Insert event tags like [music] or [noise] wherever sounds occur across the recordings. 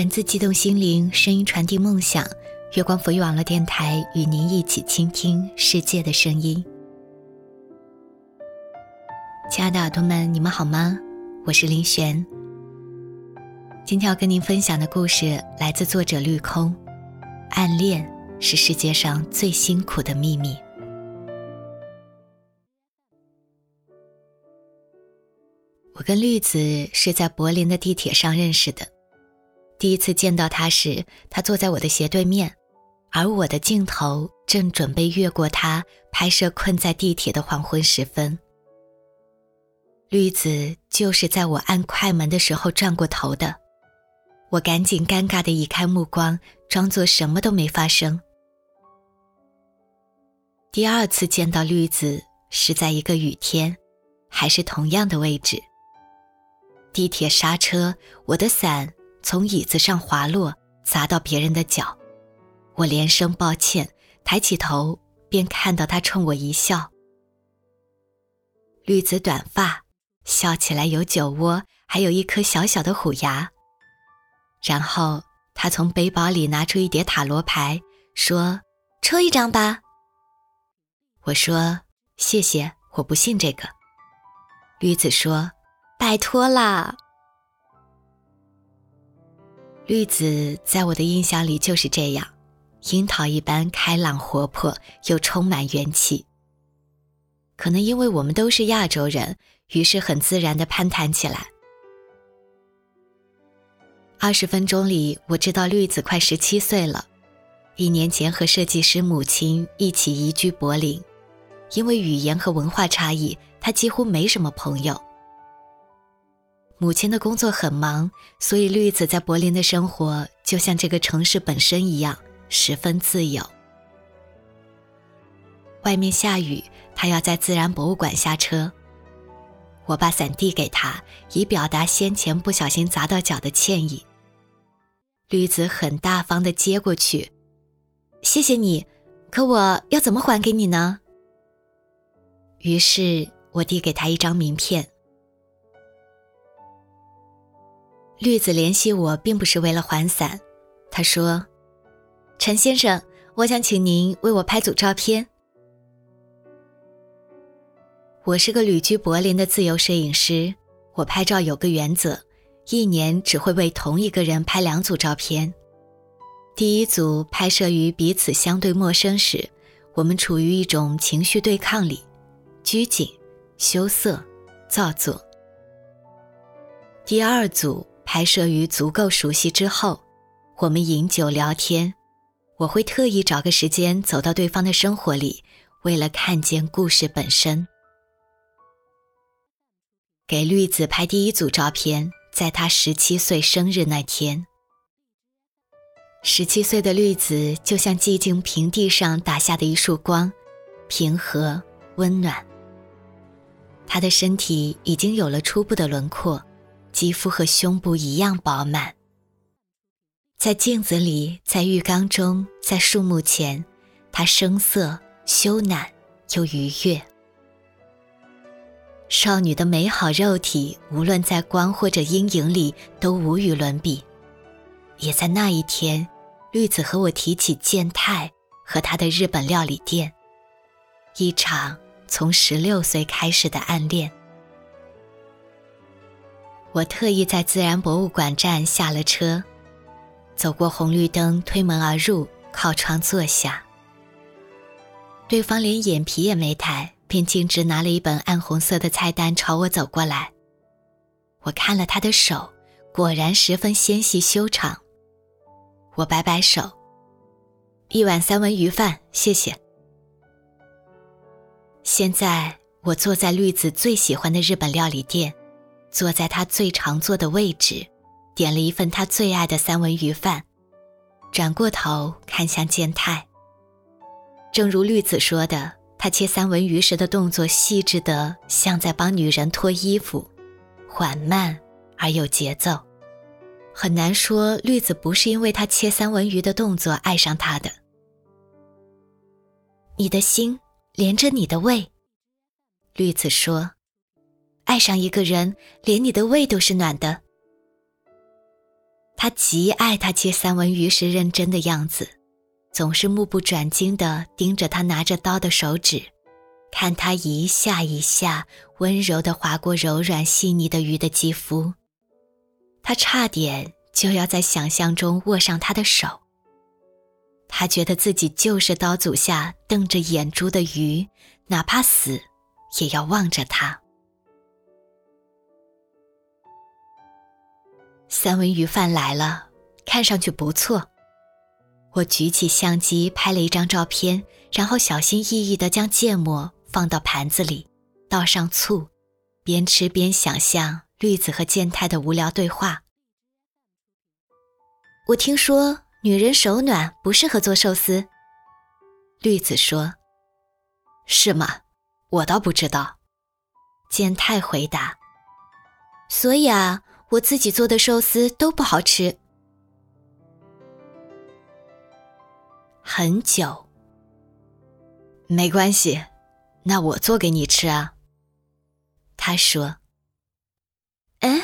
文字激动心灵，声音传递梦想。月光浮语网络电台与您一起倾听世界的声音。亲爱的耳朵们，你们好吗？我是林璇。今天要跟您分享的故事来自作者绿空。暗恋是世界上最辛苦的秘密。我跟绿子是在柏林的地铁上认识的。第一次见到他时，他坐在我的斜对面，而我的镜头正准备越过他拍摄困在地铁的黄昏时分。绿子就是在我按快门的时候转过头的，我赶紧尴尬的移开目光，装作什么都没发生。第二次见到绿子是在一个雨天，还是同样的位置。地铁刹车，我的伞。从椅子上滑落，砸到别人的脚，我连声抱歉，抬起头便看到他冲我一笑。绿子短发，笑起来有酒窝，还有一颗小小的虎牙。然后他从背包里拿出一叠塔罗牌，说：“抽一张吧。”我说：“谢谢，我不信这个。”绿子说：“拜托啦。”绿子在我的印象里就是这样，樱桃一般开朗活泼又充满元气。可能因为我们都是亚洲人，于是很自然的攀谈起来。二十分钟里，我知道绿子快十七岁了，一年前和设计师母亲一起移居柏林，因为语言和文化差异，他几乎没什么朋友。母亲的工作很忙，所以绿子在柏林的生活就像这个城市本身一样，十分自由。外面下雨，他要在自然博物馆下车。我把伞递给他，以表达先前不小心砸到脚的歉意。绿子很大方的接过去，谢谢你，可我要怎么还给你呢？于是我递给他一张名片。绿子联系我并不是为了还伞，他说：“陈先生，我想请您为我拍组照片。我是个旅居柏林的自由摄影师，我拍照有个原则，一年只会为同一个人拍两组照片。第一组拍摄于彼此相对陌生时，我们处于一种情绪对抗里，拘谨、羞涩、造作。第二组。”拍摄于足够熟悉之后，我们饮酒聊天。我会特意找个时间走到对方的生活里，为了看见故事本身。给绿子拍第一组照片，在她十七岁生日那天。十七岁的绿子就像寂静平地上打下的一束光，平和温暖。她的身体已经有了初步的轮廓。肌肤和胸部一样饱满。在镜子里，在浴缸中，在树木前，她声色羞赧又愉悦。少女的美好肉体，无论在光或者阴影里，都无与伦比。也在那一天，绿子和我提起健太和他的日本料理店，一场从十六岁开始的暗恋。我特意在自然博物馆站下了车，走过红绿灯，推门而入，靠窗坐下。对方连眼皮也没抬，便径直拿了一本暗红色的菜单朝我走过来。我看了他的手，果然十分纤细修长。我摆摆手，一碗三文鱼饭，谢谢。现在我坐在绿子最喜欢的日本料理店。坐在他最常坐的位置，点了一份他最爱的三文鱼饭，转过头看向健太。正如绿子说的，他切三文鱼时的动作细致得像在帮女人脱衣服，缓慢而有节奏。很难说绿子不是因为他切三文鱼的动作爱上他的。你的心连着你的胃，绿子说。爱上一个人，连你的胃都是暖的。他极爱他切三文鱼时认真的样子，总是目不转睛地盯着他拿着刀的手指，看他一下一下温柔地划过柔软细腻的鱼的肌肤。他差点就要在想象中握上他的手。他觉得自己就是刀俎下瞪着眼珠的鱼，哪怕死，也要望着他。三文鱼饭来了，看上去不错。我举起相机拍了一张照片，然后小心翼翼地将芥末放到盘子里，倒上醋，边吃边想象绿子和健太的无聊对话。我听说女人手暖不适合做寿司。绿子说：“是吗？我倒不知道。”健太回答：“所以啊。”我自己做的寿司都不好吃。很久，没关系，那我做给你吃啊。他说：“嗯。”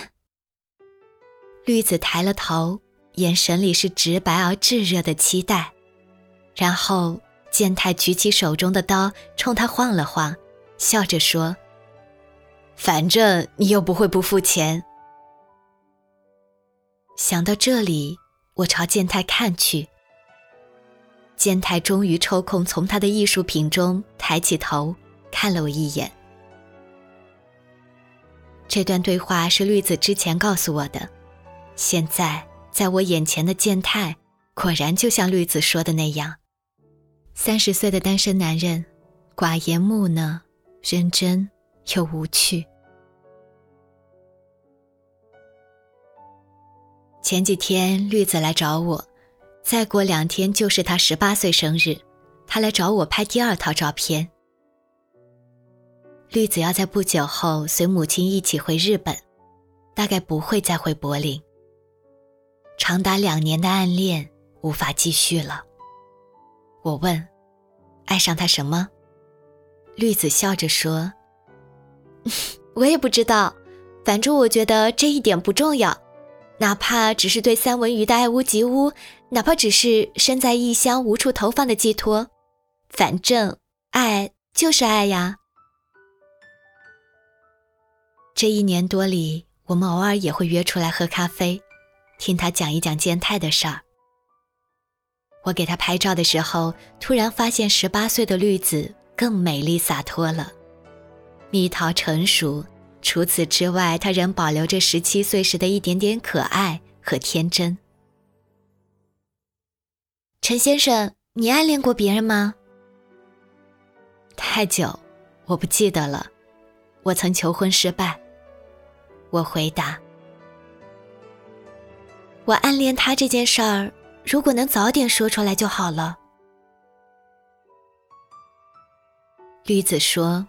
绿子抬了头，眼神里是直白而炙热的期待。然后健太举起手中的刀，冲他晃了晃，笑着说：“反正你又不会不付钱。”想到这里，我朝健太看去。健太终于抽空从他的艺术品中抬起头，看了我一眼。这段对话是绿子之前告诉我的，现在在我眼前的健太，果然就像绿子说的那样，三十岁的单身男人，寡言木讷，认真又无趣。前几天绿子来找我，再过两天就是他十八岁生日，他来找我拍第二套照片。绿子要在不久后随母亲一起回日本，大概不会再回柏林。长达两年的暗恋无法继续了。我问：“爱上他什么？”绿子笑着说：“ [laughs] 我也不知道，反正我觉得这一点不重要。”哪怕只是对三文鱼的爱屋及乌，哪怕只是身在异乡无处投放的寄托，反正爱就是爱呀。这一年多里，我们偶尔也会约出来喝咖啡，听他讲一讲健太的事儿。我给他拍照的时候，突然发现十八岁的绿子更美丽洒脱了，蜜桃成熟。除此之外，他仍保留着十七岁时的一点点可爱和天真。陈先生，你暗恋过别人吗？太久，我不记得了。我曾求婚失败。我回答：“我暗恋他这件事儿，如果能早点说出来就好了。”绿子说：“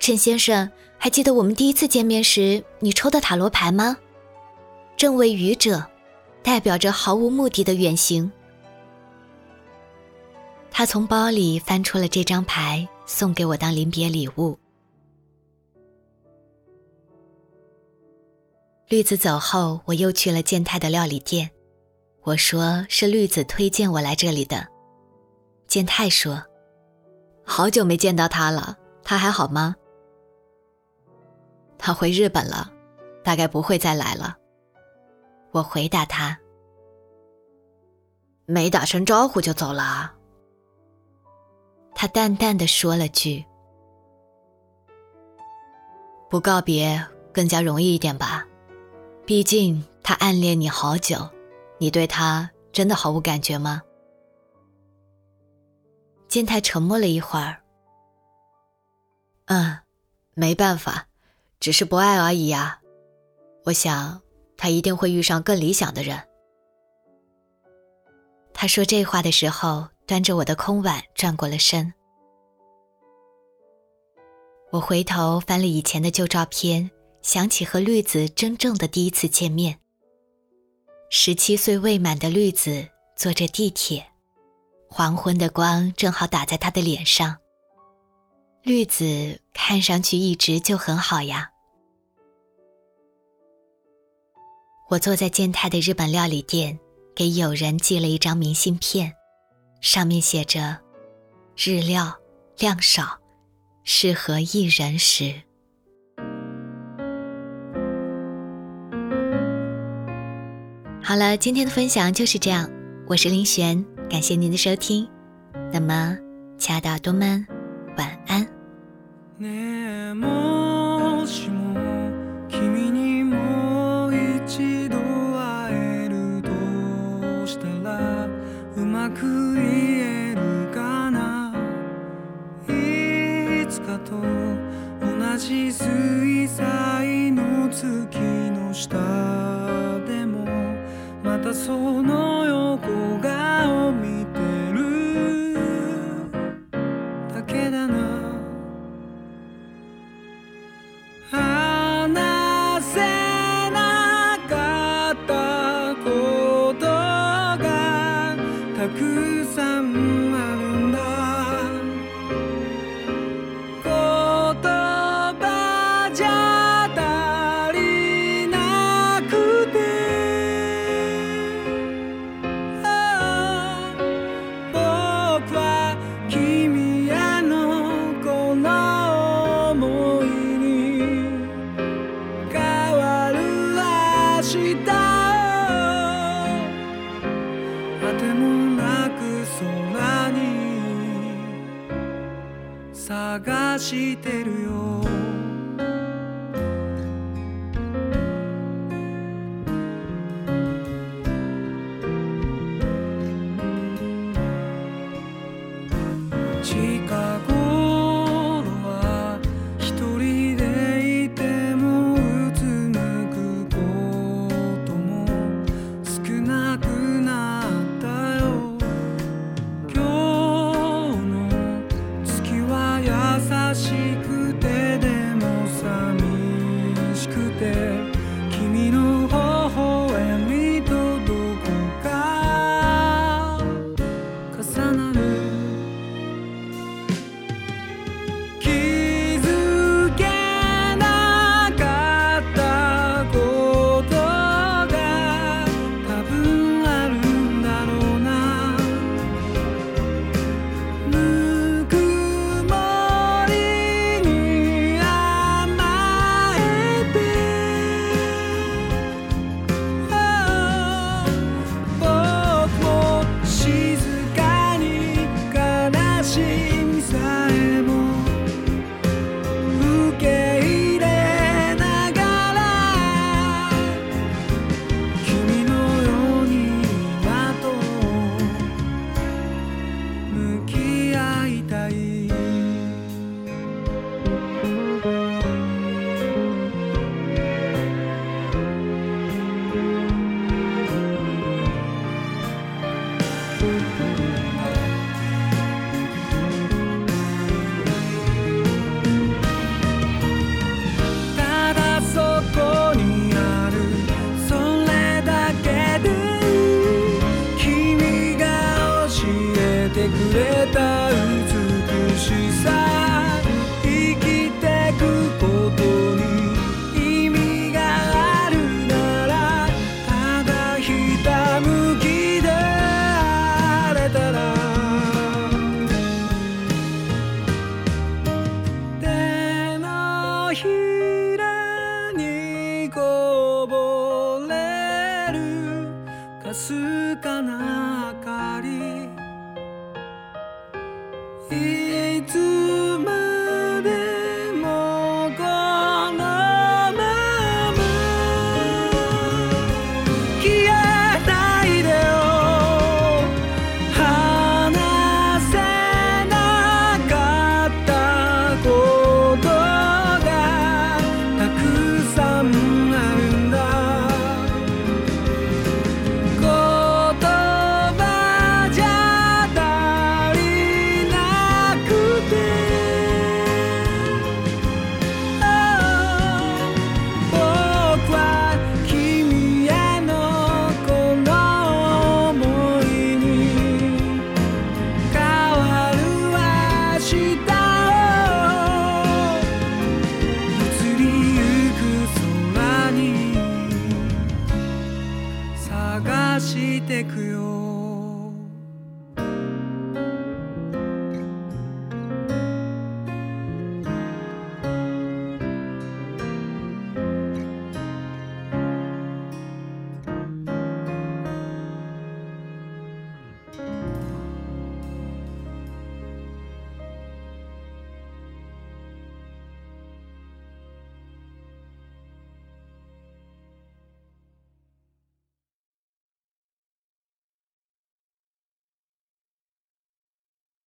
陈先生。”还记得我们第一次见面时，你抽的塔罗牌吗？正位愚者，代表着毫无目的的远行。他从包里翻出了这张牌，送给我当临别礼物。绿子走后，我又去了健太的料理店，我说是绿子推荐我来这里的。健太说：“好久没见到他了，他还好吗？”他回日本了，大概不会再来了。我回答他：“没打声招呼就走了啊。”他淡淡的说了句：“不告别更加容易一点吧，毕竟他暗恋你好久，你对他真的毫无感觉吗？”健太沉默了一会儿，“嗯，没办法。”只是不爱而已啊！我想他一定会遇上更理想的人。他说这话的时候，端着我的空碗转过了身。我回头翻了以前的旧照片，想起和绿子真正的第一次见面。十七岁未满的绿子坐着地铁，黄昏的光正好打在他的脸上。绿子看上去一直就很好呀。我坐在健太的日本料理店，给友人寄了一张明信片，上面写着：“日料量少，适合一人食。”好了，今天的分享就是这样。我是林璇，感谢您的收听。那么，亲爱的耳朵们，晚安。ねえもしも君にもう一度会えるとしたらうまく言えるかな？いつかと同じ水彩の月の下でもまたその